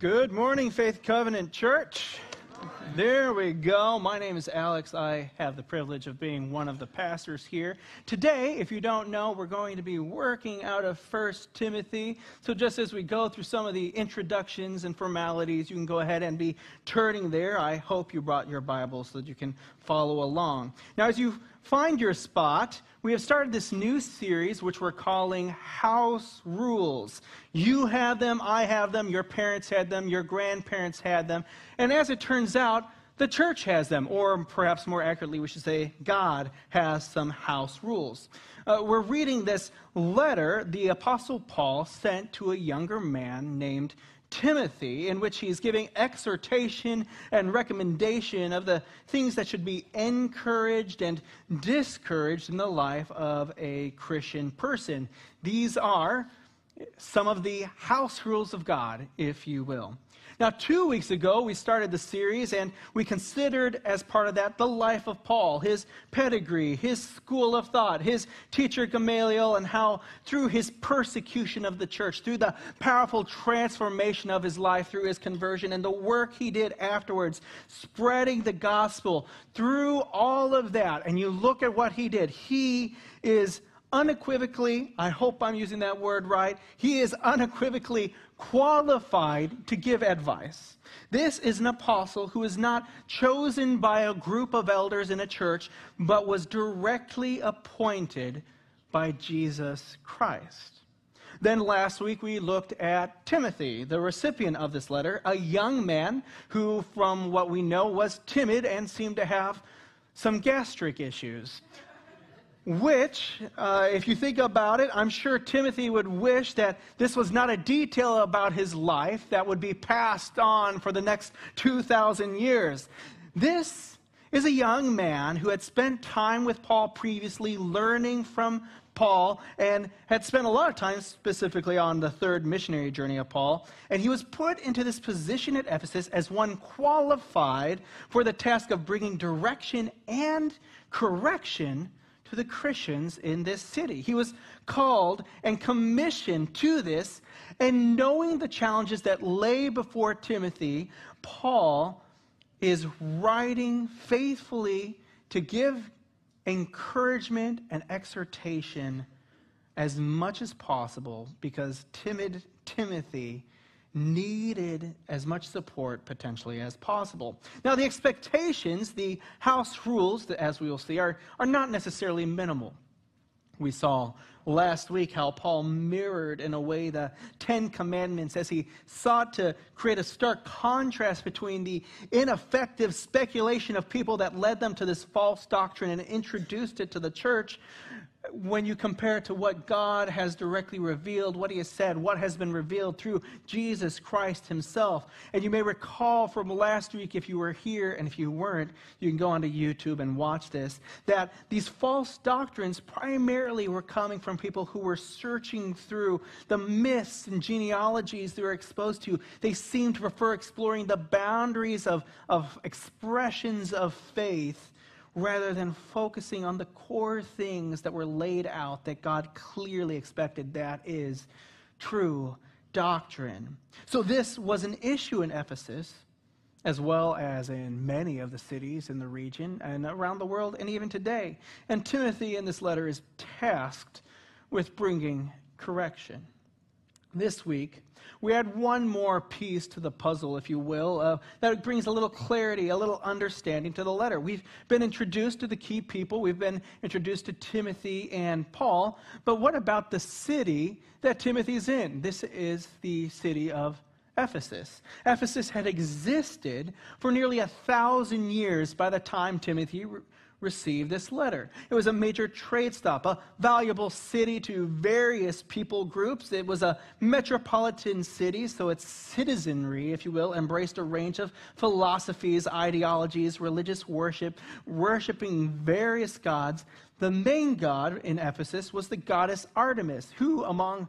Good morning, Faith Covenant Church. There we go. My name is Alex. I have the privilege of being one of the pastors here. Today, if you don't know, we're going to be working out of 1 Timothy. So, just as we go through some of the introductions and formalities, you can go ahead and be turning there. I hope you brought your Bible so that you can follow along. Now, as you find your spot, we have started this new series which we're calling House Rules. You have them, I have them, your parents had them, your grandparents had them, and as it turns out, the church has them, or perhaps more accurately, we should say, God has some house rules. Uh, we're reading this letter the Apostle Paul sent to a younger man named Timothy, in which he's giving exhortation and recommendation of the things that should be encouraged and discouraged in the life of a Christian person. These are some of the house rules of God, if you will. Now, two weeks ago, we started the series and we considered as part of that the life of Paul, his pedigree, his school of thought, his teacher Gamaliel, and how through his persecution of the church, through the powerful transformation of his life, through his conversion, and the work he did afterwards, spreading the gospel, through all of that, and you look at what he did, he is unequivocally, I hope I'm using that word right, he is unequivocally qualified to give advice. This is an apostle who is not chosen by a group of elders in a church, but was directly appointed by Jesus Christ. Then last week we looked at Timothy, the recipient of this letter, a young man who, from what we know, was timid and seemed to have some gastric issues which, uh, if you think about it, I'm sure Timothy would wish that this was not a detail about his life that would be passed on for the next 2,000 years. This is a young man who had spent time with Paul previously, learning from Paul, and had spent a lot of time specifically on the third missionary journey of Paul. And he was put into this position at Ephesus as one qualified for the task of bringing direction and correction to the Christians in this city. He was called and commissioned to this, and knowing the challenges that lay before Timothy, Paul is writing faithfully to give encouragement and exhortation as much as possible because timid Timothy needed as much support potentially as possible. Now, the expectations, the house rules, as we will see, are, are not necessarily minimal. We saw last week how Paul mirrored in a way the Ten Commandments as he sought to create a stark contrast between the ineffective speculation of people that led them to this false doctrine and introduced it to the church when you compare it to what God has directly revealed, what He has said, what has been revealed through Jesus Christ Himself. And you may recall from last week, if you were here, and if you weren't, you can go onto YouTube and watch this, that these false doctrines primarily were coming from people who were searching through the myths and genealogies they were exposed to. They seemed to prefer exploring the boundaries of, of expressions of faith rather than focusing on the core things that were laid out that God clearly expected that is true doctrine. So, this was an issue in Ephesus, as well as in many of the cities in the region and around the world, and even today. And Timothy in this letter is tasked with bringing correction. This week, we add one more piece to the puzzle, if you will, uh, that brings a little clarity, a little understanding to the letter. We've been introduced to the key people, we've been introduced to Timothy and Paul, but what about the city that Timothy's in? This is the city of Ephesus. Ephesus had existed for nearly a thousand years by the time Timothy received this letter. It was a major trade stop, a valuable city to various people groups. It was a metropolitan city, so its citizenry, if you will, embraced a range of philosophies, ideologies, religious worship, worshiping various gods. The main god in Ephesus was the goddess Artemis, who, among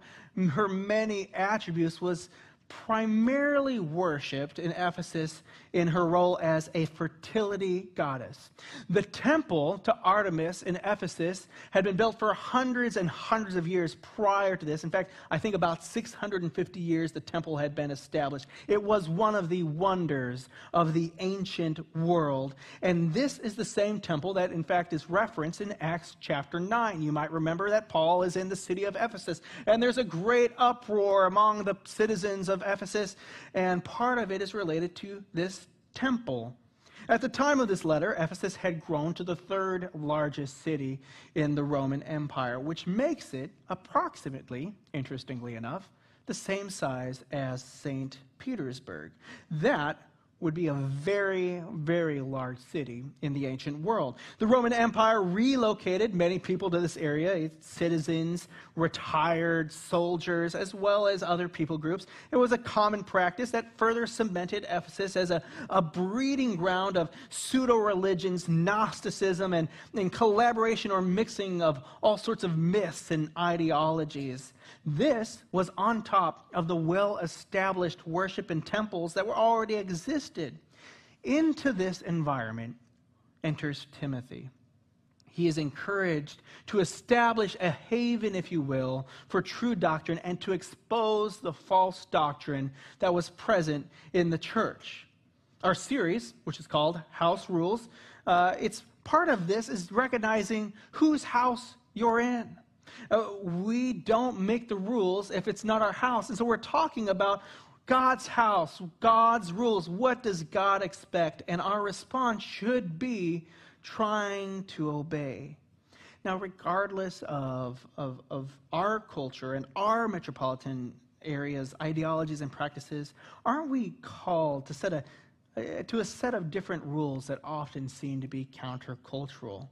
her many attributes, was primarily worshipped in Ephesus in her role as a fertility goddess. The temple to Artemis in Ephesus had been built for hundreds and hundreds of years prior to this. In fact, I think about 650 years the temple had been established. It was one of the wonders of the ancient world. And this is the same temple that, in fact, is referenced in Acts chapter 9. You might remember that Paul is in the city of Ephesus, and there's a great uproar among the citizens of Ephesus, and part of it is related to this temple. At the time of this letter, Ephesus had grown to the third largest city in the Roman Empire, which makes it approximately, interestingly enough, the same size as St. Petersburg. That would be a very, very large city in the ancient world. The Roman Empire relocated many people to this area citizens, retired soldiers, as well as other people groups. It was a common practice that further cemented Ephesus as a, a breeding ground of pseudo religions, Gnosticism, and, and collaboration or mixing of all sorts of myths and ideologies. This was on top of the well established worship and temples that were already existed. Into this environment enters Timothy. He is encouraged to establish a haven, if you will, for true doctrine and to expose the false doctrine that was present in the church. Our series, which is called House Rules, uh, it's part of this is recognizing whose house you're in. Uh, we don't make the rules if it's not our house. And so we're talking about God's house, God's rules. What does God expect? And our response should be trying to obey. Now, regardless of, of, of our culture and our metropolitan areas, ideologies, and practices, aren't we called to set a, to a set of different rules that often seem to be countercultural?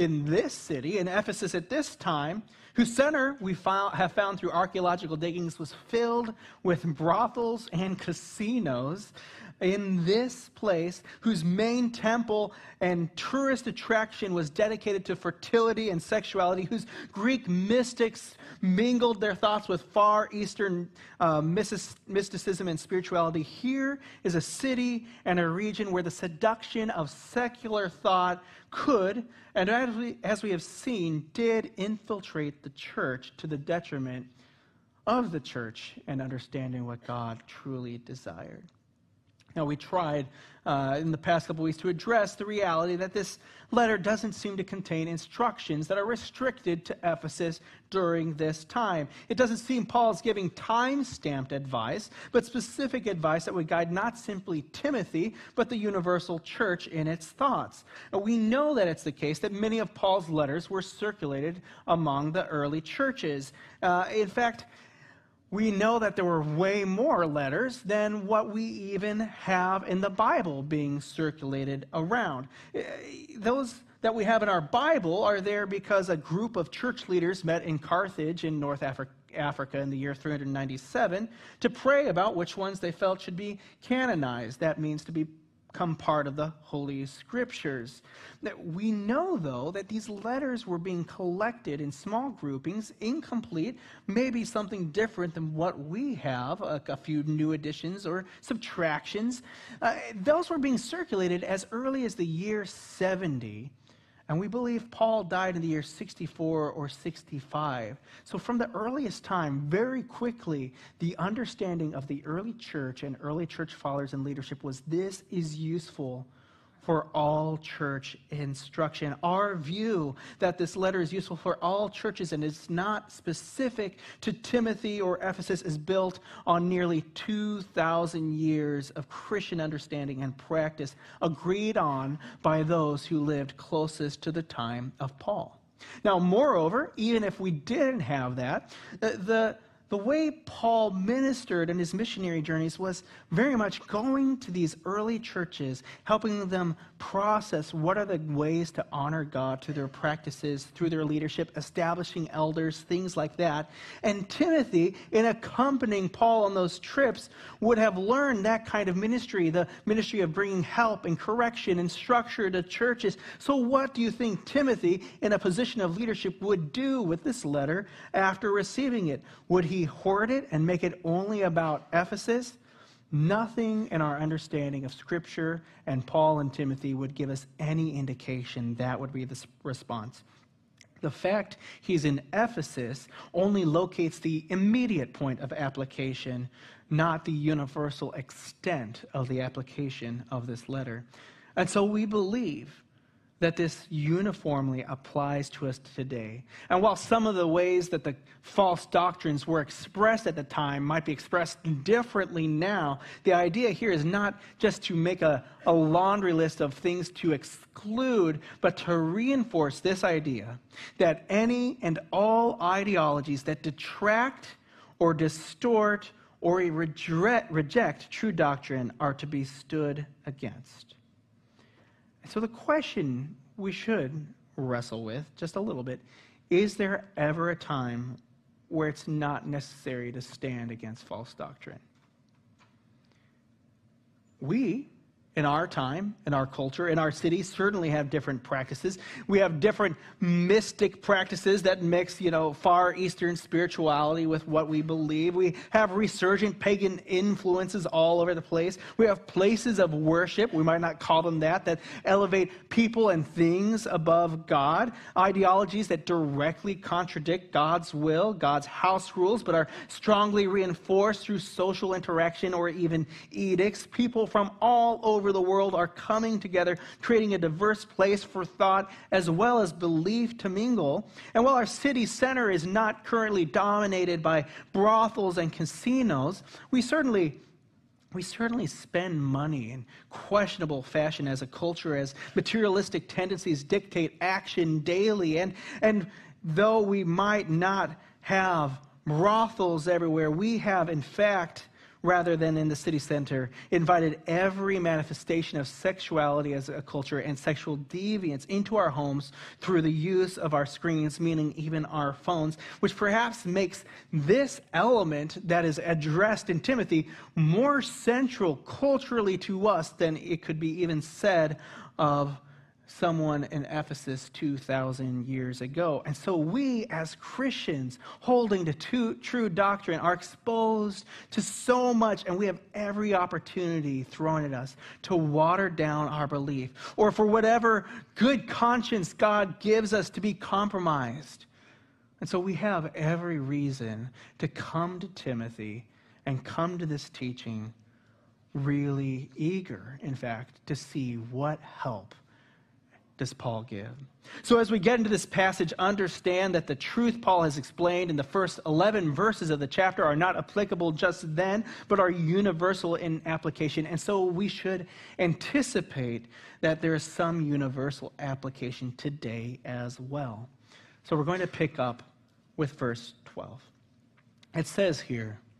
In this city, in Ephesus at this time, whose center we found, have found through archaeological diggings was filled with brothels and casinos in this place, whose main temple and tourist attraction was dedicated to fertility and sexuality, whose Greek mystics mingled their thoughts with Far Eastern uh, mysticism and spirituality. Here is a city and a region where the seduction of secular thought could, and as we, as we have seen, did infiltrate the church to the detriment of the church and understanding what God truly desired. Now, we tried uh, in the past couple weeks to address the reality that this letter doesn't seem to contain instructions that are restricted to Ephesus during this time. It doesn't seem Paul's giving time stamped advice, but specific advice that would guide not simply Timothy, but the universal church in its thoughts. Now, we know that it's the case that many of Paul's letters were circulated among the early churches. Uh, in fact, we know that there were way more letters than what we even have in the Bible being circulated around. Eh, those that we have in our Bible are there because a group of church leaders met in Carthage in North Africa. Africa in the year 397 to pray about which ones they felt should be canonized. That means to be become part of the Holy Scriptures. We know, though, that these letters were being collected in small groupings, incomplete, maybe something different than what we have, a, a few new additions or subtractions. Uh, those were being circulated as early as the year 70 and we believe Paul died in the year 64 or 65. So, from the earliest time, very quickly, the understanding of the early church and early church fathers and leadership was this is useful for all church instruction. Our view that this letter is useful for all churches and is not specific to Timothy or Ephesus is built on nearly 2,000 years of Christian understanding and practice agreed on by those who lived closest to the time of Paul. Now, moreover, even if we didn't have that, uh, the the way Paul ministered in his missionary journeys was very much going to these early churches, helping them process what are the ways to honor God through their practices, through their leadership, establishing elders, things like that. And Timothy, in accompanying Paul on those trips, would have learned that kind of ministry, the ministry of bringing help and correction and structure to churches. So, what do you think Timothy, in a position of leadership, would do with this letter after receiving it? Would he we hoard it and make it only about Ephesus, nothing in our understanding of Scripture and Paul and Timothy would give us any indication that would be the response. The fact he's in Ephesus only locates the immediate point of application, not the universal extent of the application of this letter. And so we believe that this uniformly applies to us today. And while some of the ways that the false doctrines were expressed at the time might be expressed differently now, the idea here is not just to make a, a laundry list of things to exclude, but to reinforce this idea that any and all ideologies that detract or distort or reject, reject true doctrine are to be stood against. So, the question we should wrestle with just a little bit is there ever a time where it's not necessary to stand against false doctrine? We, in our time, in our culture, in our city, certainly have different practices. We have different mystic practices that mix, you know, Far Eastern spirituality with what we believe. We have resurgent pagan influences all over the place. We have places of worship, we might not call them that, that elevate people and things above God. Ideologies that directly contradict God's will, God's house rules, but are strongly reinforced through social interaction or even edicts. People from all over over the world are coming together, creating a diverse place for thought as well as belief to mingle. And while our city center is not currently dominated by brothels and casinos, we certainly we certainly spend money in questionable fashion as a culture, as materialistic tendencies dictate action daily. And, and though we might not have brothels everywhere, we have, in fact, rather than in the city center, invited every manifestation of sexuality as a culture and sexual deviance into our homes through the use of our screens, meaning even our phones, which perhaps makes this element that is addressed in Timothy more central culturally to us than it could be even said of someone in Ephesus 2,000 years ago. And so we, as Christians, holding to true doctrine, are exposed to so much, and we have every opportunity thrown at us to water down our belief, or for whatever good conscience God gives us to be compromised. And so we have every reason to come to Timothy and come to this teaching really eager, in fact, to see what help does Paul give? So, as we get into this passage, understand that the truth Paul has explained in the first 11 verses of the chapter are not applicable just then, but are universal in application. And so, we should anticipate that there is some universal application today as well. So, we're going to pick up with verse 12. It says here,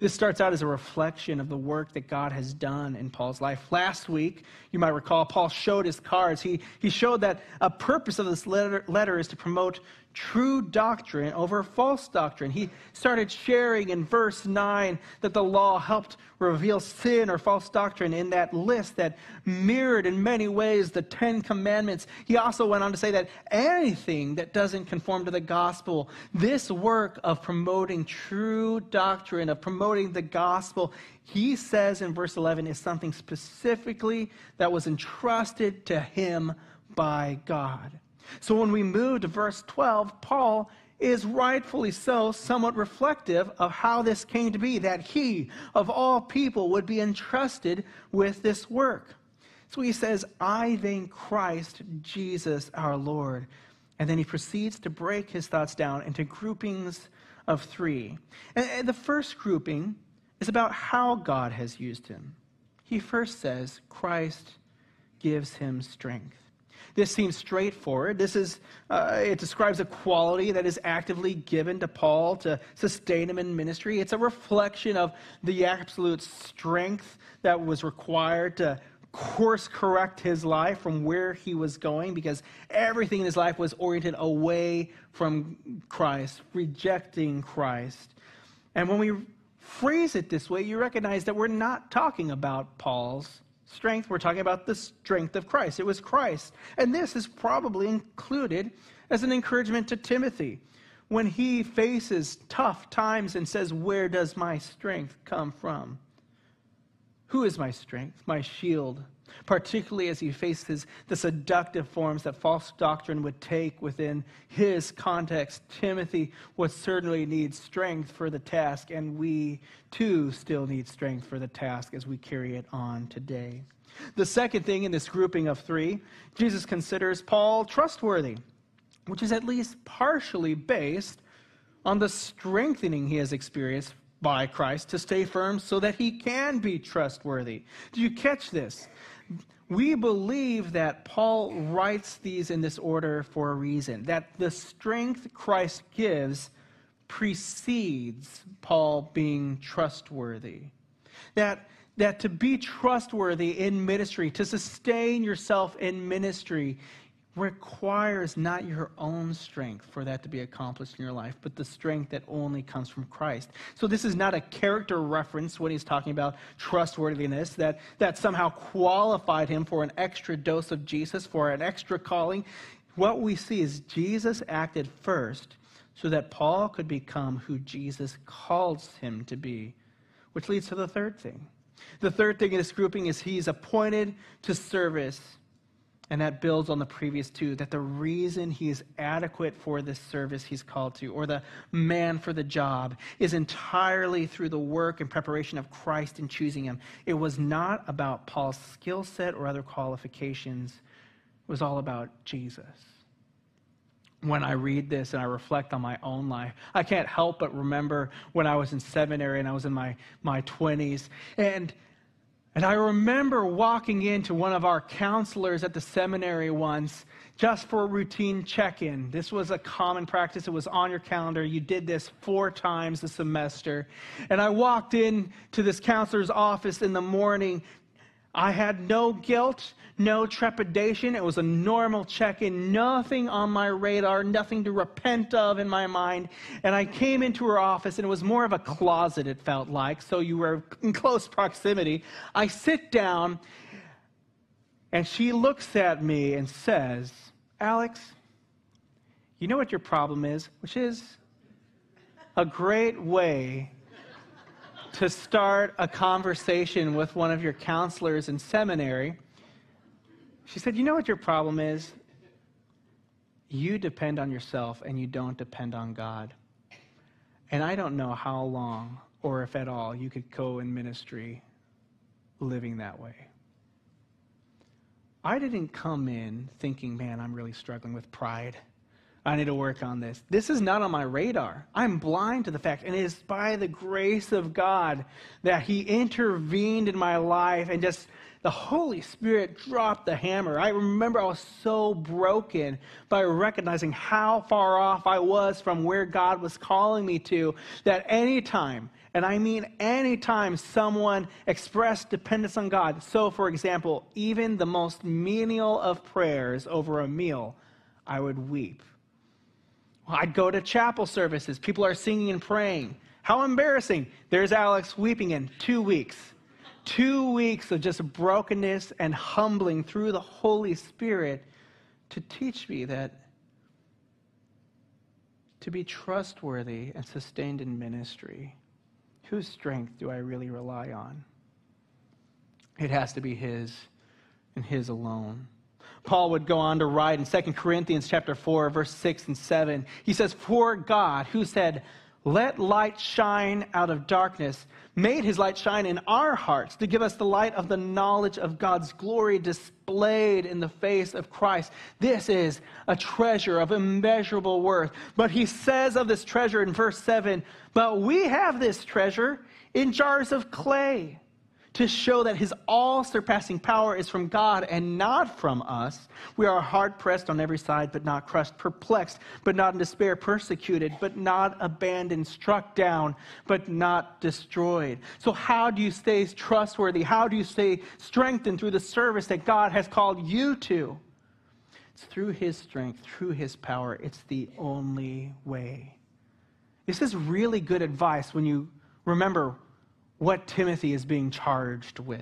This starts out as a reflection of the work that God has done in Paul's life. Last week, you might recall, Paul showed his cards. He, he showed that a purpose of this letter, letter is to promote true doctrine over false doctrine. He started sharing in verse 9 that the law helped reveal sin or false doctrine in that list that mirrored in many ways the Ten Commandments. He also went on to say that anything that doesn't conform to the gospel, this work of promoting true doctrine, of promoting the gospel, he says in verse 11 is something specifically that was entrusted to him by God. So when we move to verse 12, Paul is rightfully so somewhat reflective of how this came to be, that he, of all people, would be entrusted with this work. So he says, I thank Christ Jesus our Lord. And then he proceeds to break his thoughts down into groupings of three. And the first grouping is about how God has used him. He first says, Christ gives him strength. This seems straightforward. This is, uh, it describes a quality that is actively given to Paul to sustain him in ministry. It's a reflection of the absolute strength that was required to course correct his life from where he was going because everything in his life was oriented away from Christ, rejecting Christ. And when we phrase it this way, you recognize that we're not talking about Paul's strength, we're talking about the strength of Christ. It was Christ. And this is probably included as an encouragement to Timothy when he faces tough times and says, Where does my strength come from? Who is my strength, my shield? Particularly as he faces the seductive forms that false doctrine would take within his context, Timothy would certainly need strength for the task, and we too still need strength for the task as we carry it on today. The second thing in this grouping of three, Jesus considers Paul trustworthy, which is at least partially based on the strengthening he has experienced by Christ to stay firm so that he can be trustworthy. Do you catch this? We believe that Paul writes these in this order for a reason, that the strength Christ gives precedes Paul being trustworthy. That, that to be trustworthy in ministry, to sustain yourself in ministry, requires not your own strength for that to be accomplished in your life, but the strength that only comes from Christ. So this is not a character reference when he's talking about trustworthiness, that, that somehow qualified him for an extra dose of Jesus, for an extra calling. What we see is Jesus acted first so that Paul could become who Jesus calls him to be, which leads to the third thing. The third thing in this grouping is he's appointed to service and that builds on the previous two that the reason he is adequate for this service he's called to, or the man for the job, is entirely through the work and preparation of Christ in choosing him. It was not about Paul's skill set or other qualifications, it was all about Jesus. When I read this and I reflect on my own life, I can't help but remember when I was in seminary and I was in my, my 20s. And and I remember walking into one of our counselors at the seminary once just for a routine check in. This was a common practice, it was on your calendar. You did this four times a semester. And I walked in to this counselor's office in the morning. I had no guilt, no trepidation. It was a normal check in, nothing on my radar, nothing to repent of in my mind. And I came into her office, and it was more of a closet, it felt like. So you were in close proximity. I sit down, and she looks at me and says, Alex, you know what your problem is? Which is a great way to start a conversation with one of your counselors in seminary she said, You know what your problem is? You depend on yourself and you don't depend on God. And I don't know how long, or if at all, you could go in ministry living that way. I didn't come in thinking, man, I'm really struggling with pride. I need to work on this. This is not on my radar. I'm blind to the fact, and it is by the grace of God that He intervened in my life and just the Holy Spirit dropped the hammer. I remember I was so broken by recognizing how far off I was from where God was calling me to that anytime, and I mean anytime, someone expressed dependence on God. So, for example, even the most menial of prayers over a meal, I would weep. I'd go to chapel services. People are singing and praying. How embarrassing. There's Alex weeping in two weeks two weeks of just brokenness and humbling through the Holy Spirit to teach me that to be trustworthy and sustained in ministry, whose strength do I really rely on? It has to be His and His alone. Paul would go on to write in 2 Corinthians chapter 4, verse 6 and 7. He says, For God, who said, let light shine out of darkness, made his light shine in our hearts to give us the light of the knowledge of God's glory displayed in the face of Christ. This is a treasure of immeasurable worth. But he says of this treasure in verse 7 But we have this treasure in jars of clay to show that his all surpassing power is from God and not from us. We are hard pressed on every side, but not crushed, perplexed, but not in despair, persecuted, but not abandoned, struck down, but not destroyed. So, how do you stay trustworthy? How do you stay strengthened through the service that God has called you to? It's through his strength, through his power. It's the only way. This is really good advice when you remember what Timothy is being charged with.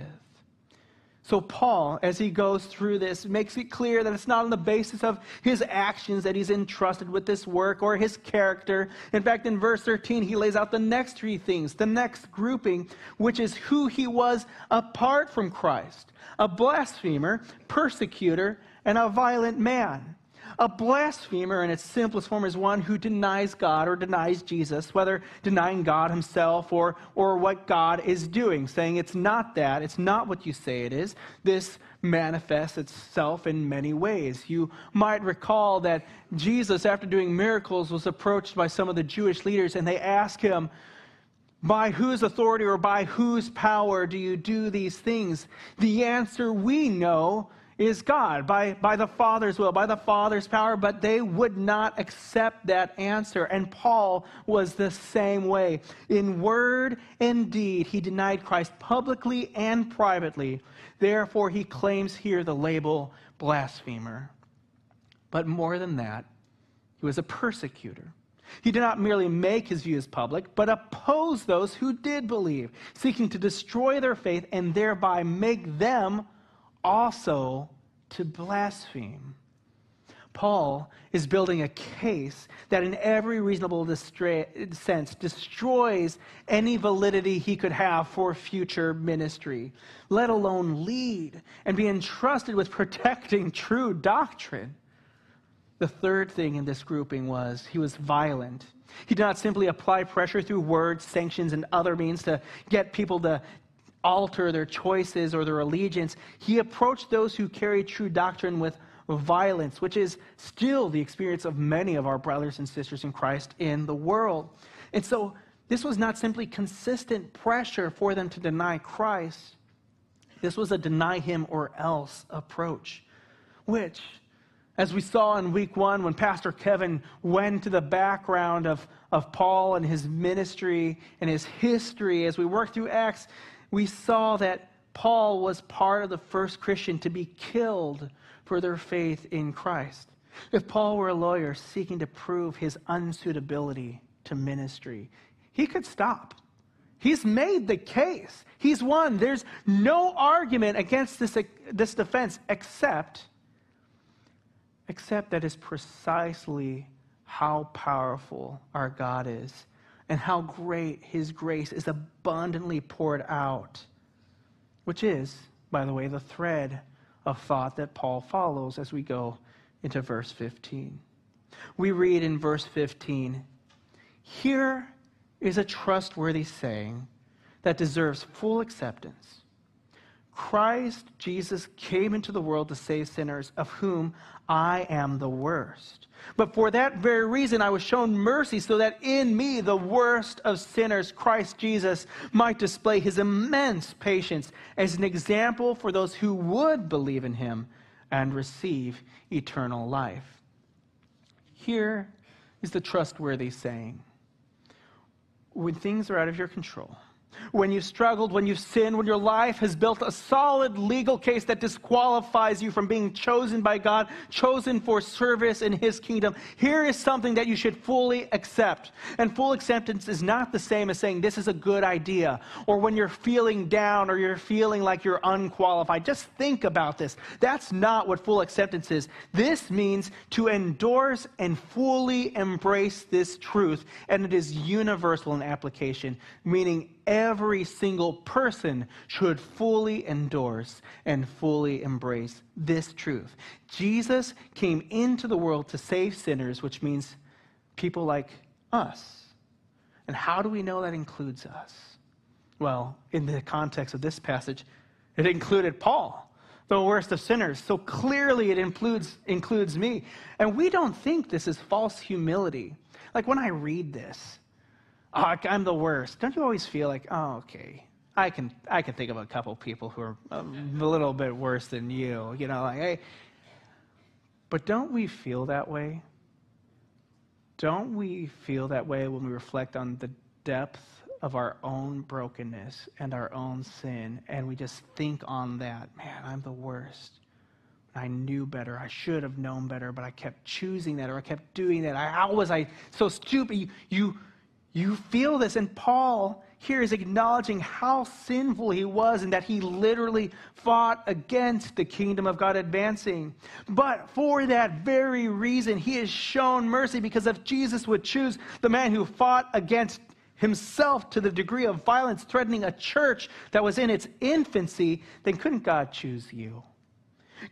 So, Paul, as he goes through this, makes it clear that it's not on the basis of his actions that he's entrusted with this work or his character. In fact, in verse 13, he lays out the next three things, the next grouping, which is who he was apart from Christ a blasphemer, persecutor, and a violent man. A blasphemer, in its simplest form, is one who denies God or denies Jesus, whether denying God himself or, or what God is doing, saying it's not that, it's not what you say it is. This manifests itself in many ways. You might recall that Jesus, after doing miracles, was approached by some of the Jewish leaders, and they asked him, by whose authority or by whose power do you do these things? The answer we know is God, by, by the Father's will, by the Father's power, but they would not accept that answer. And Paul was the same way. In word and deed, he denied Christ publicly and privately. Therefore, he claims here the label blasphemer. But more than that, he was a persecutor. He did not merely make his views public, but opposed those who did believe, seeking to destroy their faith and thereby make them also to blaspheme. Paul is building a case that, in every reasonable distra- sense, destroys any validity he could have for future ministry, let alone lead and be entrusted with protecting true doctrine. The third thing in this grouping was he was violent. He did not simply apply pressure through words, sanctions, and other means to get people to alter their choices or their allegiance. He approached those who carry true doctrine with violence, which is still the experience of many of our brothers and sisters in Christ in the world. And so this was not simply consistent pressure for them to deny Christ, this was a deny him or else approach, which as we saw in week one, when Pastor Kevin went to the background of, of Paul and his ministry and his history, as we work through Acts, we saw that Paul was part of the first Christian to be killed for their faith in Christ. If Paul were a lawyer seeking to prove his unsuitability to ministry, he could stop. He's made the case. He's won. There's no argument against this, this defense except, except that is precisely how powerful our God is and how great his grace is abundantly poured out, which is, by the way, the thread of thought that Paul follows as we go into verse 15. We read in verse 15 Here is a trustworthy saying that deserves full acceptance. Christ Jesus came into the world to save sinners, of whom I am the worst. But for that very reason, I was shown mercy so that in me, the worst of sinners, Christ Jesus might display his immense patience as an example for those who would believe in him and receive eternal life. Here is the trustworthy saying when things are out of your control, when you've struggled, when you've sinned, when your life has built a solid legal case that disqualifies you from being chosen by God, chosen for service in His kingdom, here is something that you should fully accept. And full acceptance is not the same as saying, This is a good idea, or when you're feeling down or you're feeling like you're unqualified. Just think about this. That's not what full acceptance is. This means to endorse and fully embrace this truth, and it is universal in application, meaning every single person should fully endorse and fully embrace this truth. Jesus came into the world to save sinners, which means people like us. And how do we know that includes us? Well, in the context of this passage, it included Paul, the worst of sinners. So clearly it includes, includes me. And we don't think this is false humility. Like when I read this, oh, I'm the worst. Don't you always feel like, oh, okay, I can I can think of a couple people who are um, a little bit worse than you. You know, like hey. But don't we feel that way? Don't we feel that way when we reflect on the depth of our own brokenness and our own sin, and we just think on that, man, I'm the worst. I knew better. I should have known better, but I kept choosing that or I kept doing that. I, how was I so stupid? You, you, you feel this. And Paul here is acknowledging how sinful he was and that he literally fought against the kingdom of God advancing. But for that very reason, he is shown mercy because if Jesus would choose the man who fought against himself to the degree of violence, threatening a church that was in its infancy, then couldn't God choose you?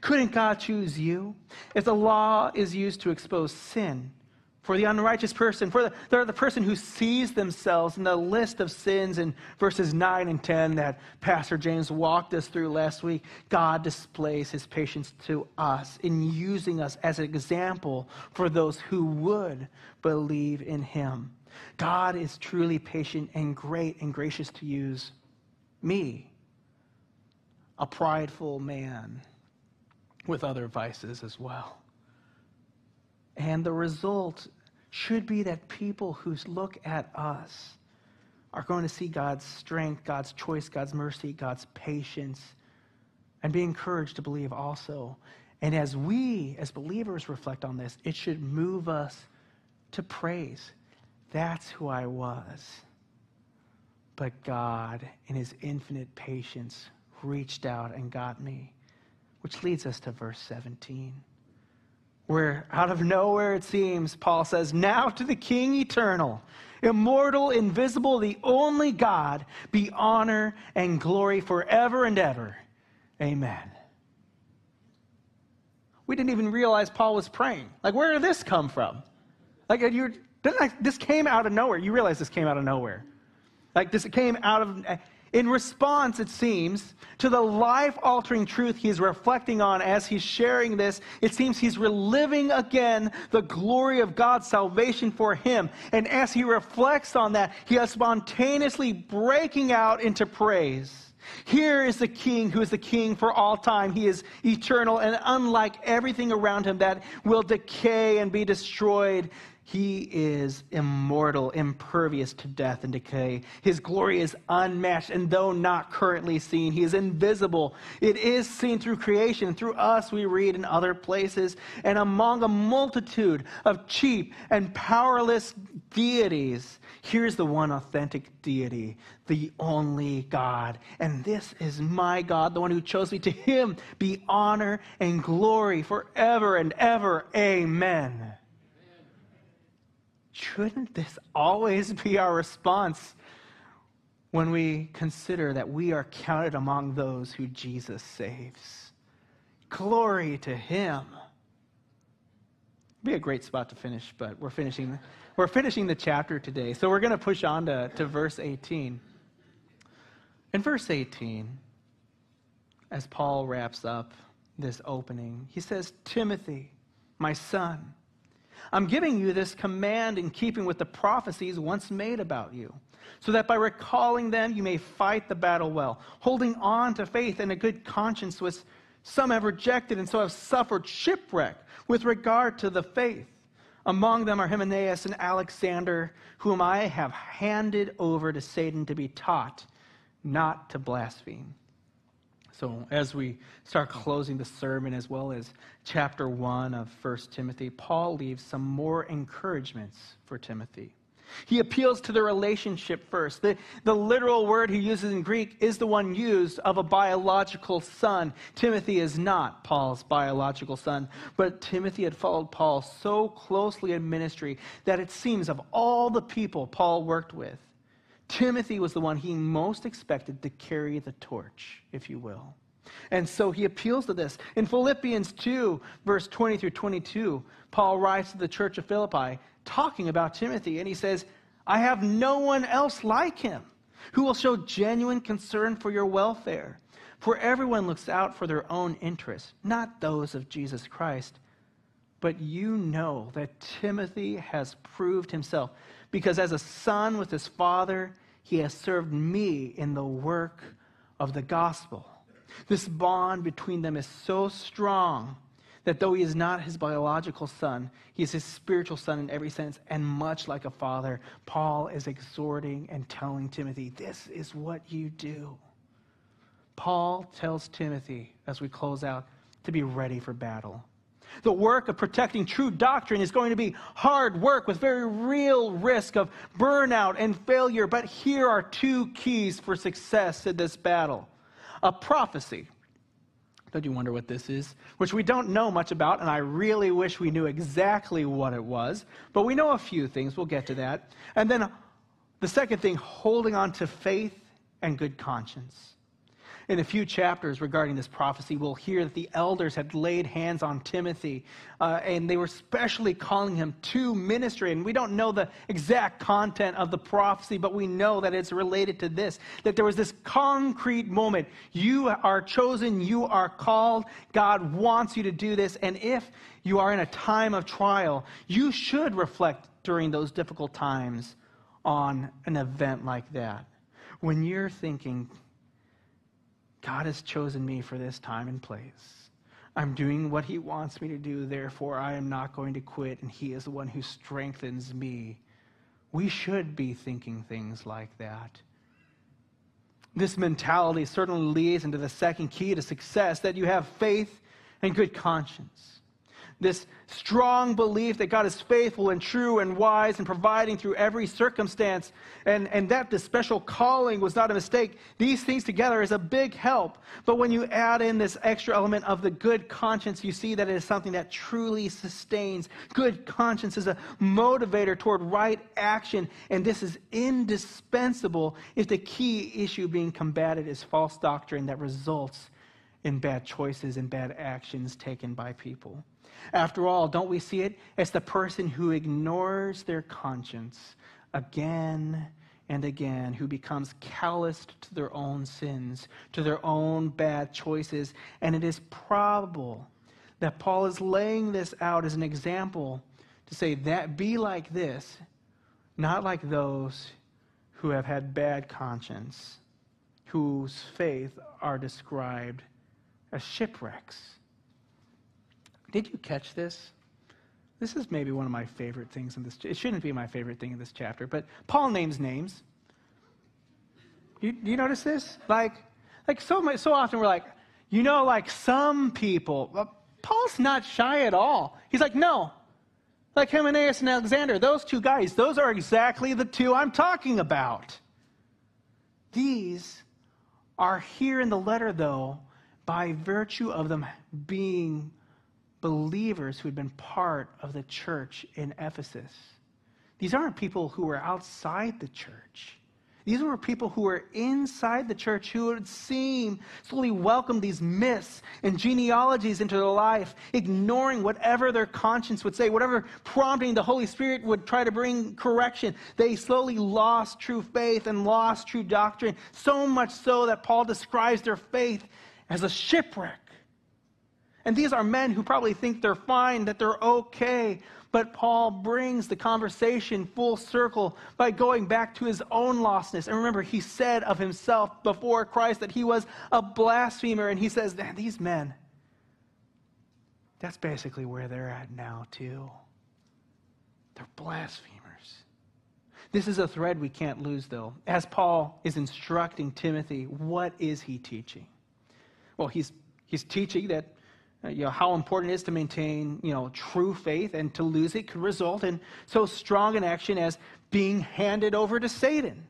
Couldn't God choose you? If the law is used to expose sin, for the unrighteous person, for the, the person who sees themselves in the list of sins in verses 9 and 10 that Pastor James walked us through last week, God displays his patience to us in using us as an example for those who would believe in him. God is truly patient and great and gracious to use me, a prideful man with other vices as well. And the result should be that people who look at us are going to see God's strength, God's choice, God's mercy, God's patience, and be encouraged to believe also. And as we, as believers, reflect on this, it should move us to praise. That's who I was. But God, in his infinite patience, reached out and got me. Which leads us to verse 17, where out of nowhere it seems, Paul says, Now to the King eternal, immortal, invisible, the only God, be honor and glory forever and ever. Amen. We didn't even realize Paul was praying. Like, where did this come from? Like, you didn't I, this came out of nowhere. You realize this came out of nowhere. Like, this came out of in response, it seems, to the life altering truth he's reflecting on as he's sharing this, it seems he's reliving again the glory of God's salvation for him. And as he reflects on that, he is spontaneously breaking out into praise. Here is the king who is the king for all time. He is eternal and unlike everything around him that will decay and be destroyed. He is immortal, impervious to death and decay. His glory is unmatched, and though not currently seen, he is invisible. It is seen through creation. Through us, we read in other places. And among a multitude of cheap and powerless deities, here's the one authentic deity, the only God. And this is my God, the one who chose me. To him be honor and glory forever and ever. Amen. Shouldn't this always be our response when we consider that we are counted among those who Jesus saves? Glory to Him. Be a great spot to finish, but we're finishing, we're finishing the chapter today. So we're going to push on to, to verse 18. In verse 18, as Paul wraps up this opening, he says, Timothy, my son, I'm giving you this command in keeping with the prophecies once made about you, so that by recalling them you may fight the battle well, holding on to faith and a good conscience, which some have rejected and so have suffered shipwreck with regard to the faith. Among them are Hymenaeus and Alexander, whom I have handed over to Satan to be taught not to blaspheme. So, as we start closing the sermon, as well as chapter 1 of 1 Timothy, Paul leaves some more encouragements for Timothy. He appeals to the relationship first. The, the literal word he uses in Greek is the one used of a biological son. Timothy is not Paul's biological son, but Timothy had followed Paul so closely in ministry that it seems of all the people Paul worked with, Timothy was the one he most expected to carry the torch, if you will. And so he appeals to this. In Philippians 2, verse 20 through 22, Paul writes to the church of Philippi talking about Timothy, and he says, I have no one else like him who will show genuine concern for your welfare. For everyone looks out for their own interests, not those of Jesus Christ. But you know that Timothy has proved himself because as a son with his father, he has served me in the work of the gospel. This bond between them is so strong that though he is not his biological son, he is his spiritual son in every sense, and much like a father, Paul is exhorting and telling Timothy, This is what you do. Paul tells Timothy, as we close out, to be ready for battle. The work of protecting true doctrine is going to be hard work with very real risk of burnout and failure. But here are two keys for success in this battle a prophecy. Don't you wonder what this is? Which we don't know much about, and I really wish we knew exactly what it was. But we know a few things. We'll get to that. And then the second thing, holding on to faith and good conscience. In a few chapters regarding this prophecy, we'll hear that the elders had laid hands on Timothy, uh, and they were specially calling him to ministry. And we don't know the exact content of the prophecy, but we know that it's related to this that there was this concrete moment. You are chosen, you are called, God wants you to do this. And if you are in a time of trial, you should reflect during those difficult times on an event like that. When you're thinking, God has chosen me for this time and place. I'm doing what He wants me to do, therefore, I am not going to quit, and He is the one who strengthens me. We should be thinking things like that. This mentality certainly leads into the second key to success that you have faith and good conscience this strong belief that God is faithful and true and wise and providing through every circumstance, and, and that the special calling was not a mistake. These things together is a big help. But when you add in this extra element of the good conscience, you see that it is something that truly sustains. Good conscience is a motivator toward right action, and this is indispensable if the key issue being combated is false doctrine that results in bad choices and bad actions taken by people. After all, don't we see it? It's the person who ignores their conscience again and again, who becomes calloused to their own sins, to their own bad choices. And it is probable that Paul is laying this out as an example to say that be like this, not like those who have had bad conscience, whose faith are described as shipwrecks. Did you catch this? This is maybe one of my favorite things in this. It shouldn't be my favorite thing in this chapter, but Paul names names. You, you notice this? Like, like so much, so often we're like, you know, like some people. Well, Paul's not shy at all. He's like, no, like Hymenaeus and Alexander, those two guys, those are exactly the two I'm talking about. These are here in the letter, though, by virtue of them being believers who had been part of the church in Ephesus. These aren't people who were outside the church. These were people who were inside the church who would seem slowly welcomed these myths and genealogies into their life, ignoring whatever their conscience would say, whatever prompting the Holy Spirit would try to bring correction. They slowly lost true faith and lost true doctrine, so much so that Paul describes their faith as a shipwreck. And these are men who probably think they're fine, that they're okay. But Paul brings the conversation full circle by going back to his own lostness. And remember, he said of himself before Christ that he was a blasphemer. And he says, these men, that's basically where they're at now, too. They're blasphemers. This is a thread we can't lose, though. As Paul is instructing Timothy, what is he teaching? Well, he's, he's teaching that uh, you know, how important it is to maintain, you know, true faith, and to lose it could result in so strong an action as being handed over to Satan.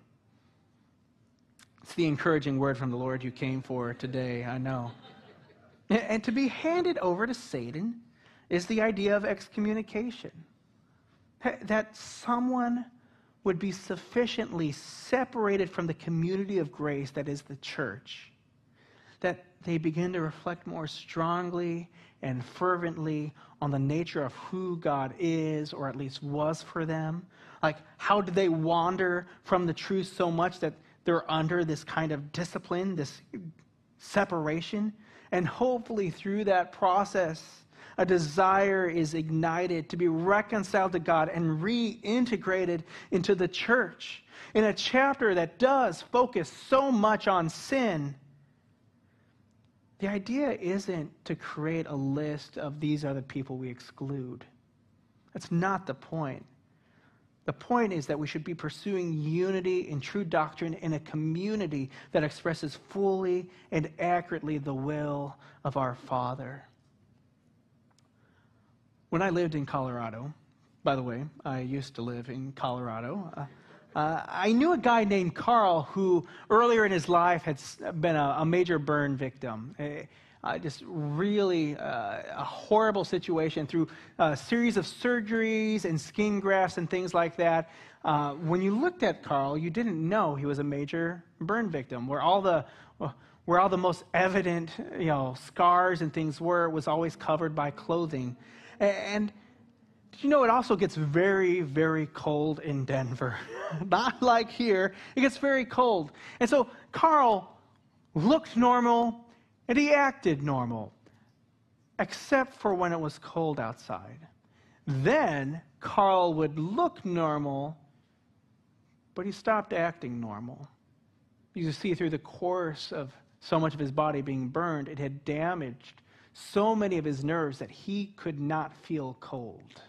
It's the encouraging word from the Lord you came for today, I know. And to be handed over to Satan is the idea of excommunication. That someone would be sufficiently separated from the community of grace that is the church that they begin to reflect more strongly and fervently on the nature of who God is, or at least was for them. Like, how did they wander from the truth so much that they're under this kind of discipline, this separation? And hopefully, through that process a desire is ignited to be reconciled to God and reintegrated into the church. In a chapter that does focus so much on sin, the idea isn't to create a list of these are the people we exclude. That's not the point. The point is that we should be pursuing unity in true doctrine in a community that expresses fully and accurately the will of our Father. When I lived in Colorado, by the way, I used to live in Colorado. Uh, uh, I knew a guy named Carl who earlier in his life had been a, a major burn victim. Uh, uh, just really uh, a horrible situation through a series of surgeries and skin grafts and things like that. Uh, when you looked at Carl, you didn't know he was a major burn victim. Where all the where all the most evident, you know, scars and things were was always covered by clothing. And you know it also gets very, very cold in Denver? Not like here. It gets very cold. And so Carl looked normal, and he acted normal, except for when it was cold outside. Then Carl would look normal, but he stopped acting normal. You see, through the course of so much of his body being burned, it had damaged so many of his nerves that he could not feel cold.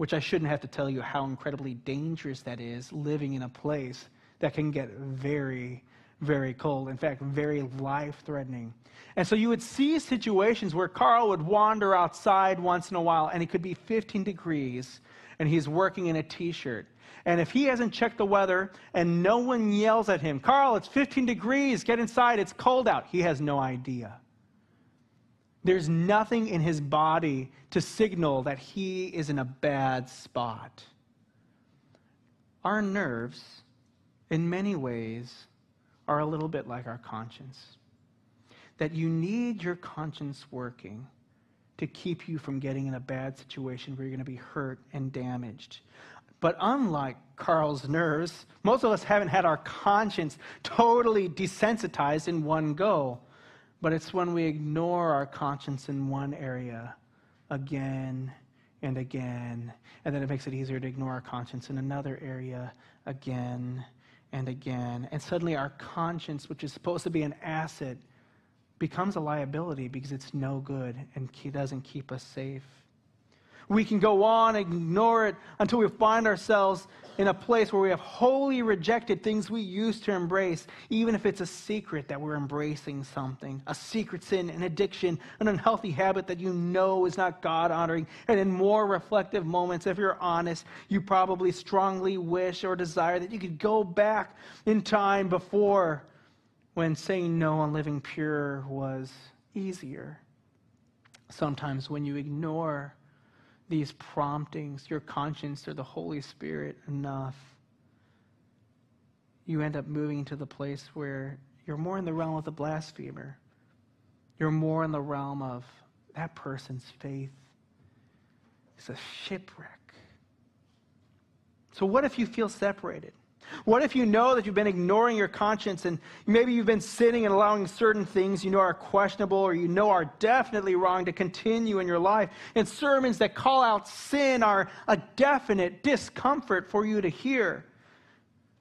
Which I shouldn't have to tell you how incredibly dangerous that is living in a place that can get very, very cold. In fact, very life threatening. And so you would see situations where Carl would wander outside once in a while and it could be 15 degrees and he's working in a t shirt. And if he hasn't checked the weather and no one yells at him, Carl, it's 15 degrees, get inside, it's cold out, he has no idea. There's nothing in his body to signal that he is in a bad spot. Our nerves, in many ways, are a little bit like our conscience. That you need your conscience working to keep you from getting in a bad situation where you're going to be hurt and damaged. But unlike Carl's nerves, most of us haven't had our conscience totally desensitized in one go. But it's when we ignore our conscience in one area again and again, and then it makes it easier to ignore our conscience in another area again and again. And suddenly our conscience, which is supposed to be an asset, becomes a liability because it's no good and doesn't keep us safe. We can go on and ignore it until we find ourselves in a place where we have wholly rejected things we used to embrace, even if it's a secret that we're embracing something, a secret sin, an addiction, an unhealthy habit that you know is not God honoring. And in more reflective moments, if you're honest, you probably strongly wish or desire that you could go back in time before when saying no and living pure was easier. Sometimes when you ignore these promptings, your conscience or the Holy Spirit enough, you end up moving to the place where you're more in the realm of the blasphemer. You're more in the realm of that person's faith is a shipwreck. So, what if you feel separated? What if you know that you've been ignoring your conscience and maybe you've been sitting and allowing certain things you know are questionable or you know are definitely wrong to continue in your life? And sermons that call out sin are a definite discomfort for you to hear.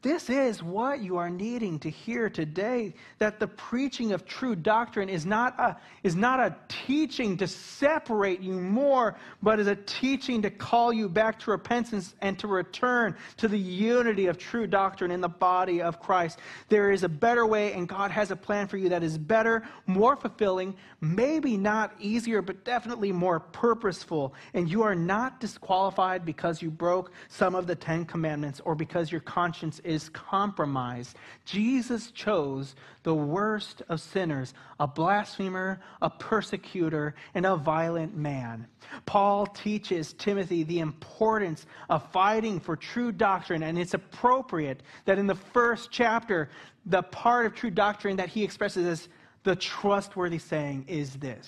This is what you are needing to hear today that the preaching of true doctrine is not, a, is not a teaching to separate you more, but is a teaching to call you back to repentance and to return to the unity of true doctrine in the body of Christ. There is a better way, and God has a plan for you that is better, more fulfilling, maybe not easier, but definitely more purposeful. And you are not disqualified because you broke some of the Ten Commandments or because your conscience is compromised. Jesus chose the worst of sinners, a blasphemer, a persecutor, and a violent man. Paul teaches Timothy the importance of fighting for true doctrine, and it's appropriate that in the first chapter, the part of true doctrine that he expresses as the trustworthy saying is this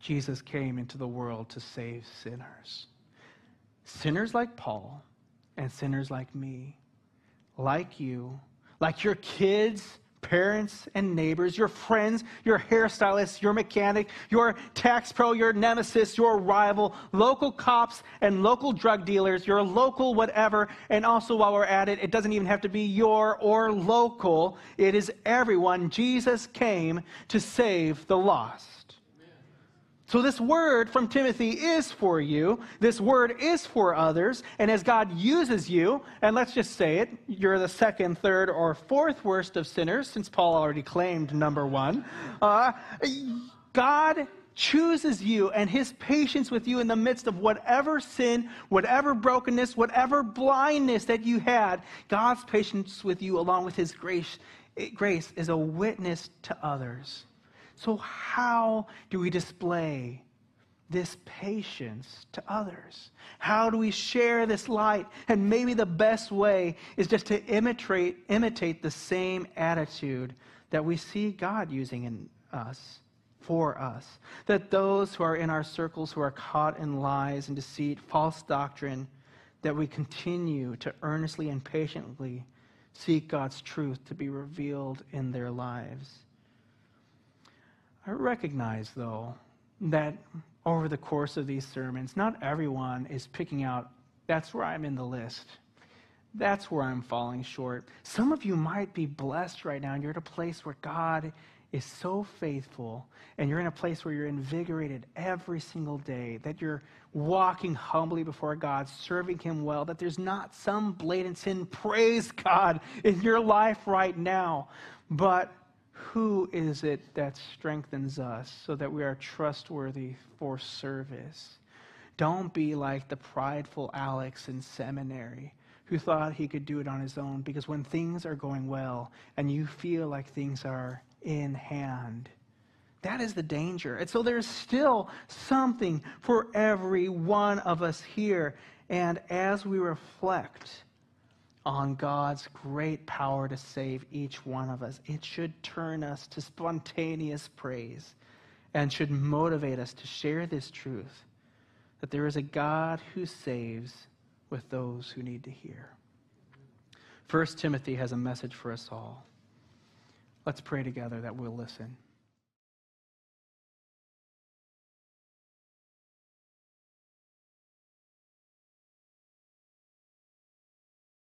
Jesus came into the world to save sinners. Sinners like Paul and sinners like me, like you, like your kids parents and neighbors, your friends, your hairstylist, your mechanic, your tax pro, your nemesis, your rival, local cops and local drug dealers, your local whatever. And also, while we're at it, it doesn't even have to be your or local, it is everyone. Jesus came to save the lost. So, this word from Timothy is for you. This word is for others. And as God uses you, and let's just say it, you're the second, third, or fourth worst of sinners, since Paul already claimed number one. Uh, God chooses you and his patience with you in the midst of whatever sin, whatever brokenness, whatever blindness that you had. God's patience with you, along with his grace, grace is a witness to others. So, how do we display this patience to others? How do we share this light? And maybe the best way is just to imitate, imitate the same attitude that we see God using in us, for us. That those who are in our circles who are caught in lies and deceit, false doctrine, that we continue to earnestly and patiently seek God's truth to be revealed in their lives. I recognize, though, that over the course of these sermons, not everyone is picking out, that's where I'm in the list. That's where I'm falling short. Some of you might be blessed right now, and you're at a place where God is so faithful, and you're in a place where you're invigorated every single day, that you're walking humbly before God, serving Him well, that there's not some blatant sin, praise God, in your life right now. But who is it that strengthens us so that we are trustworthy for service? Don't be like the prideful Alex in seminary who thought he could do it on his own because when things are going well and you feel like things are in hand, that is the danger. And so there's still something for every one of us here. And as we reflect, on God's great power to save each one of us. It should turn us to spontaneous praise and should motivate us to share this truth that there is a God who saves with those who need to hear. First Timothy has a message for us all. Let's pray together that we'll listen.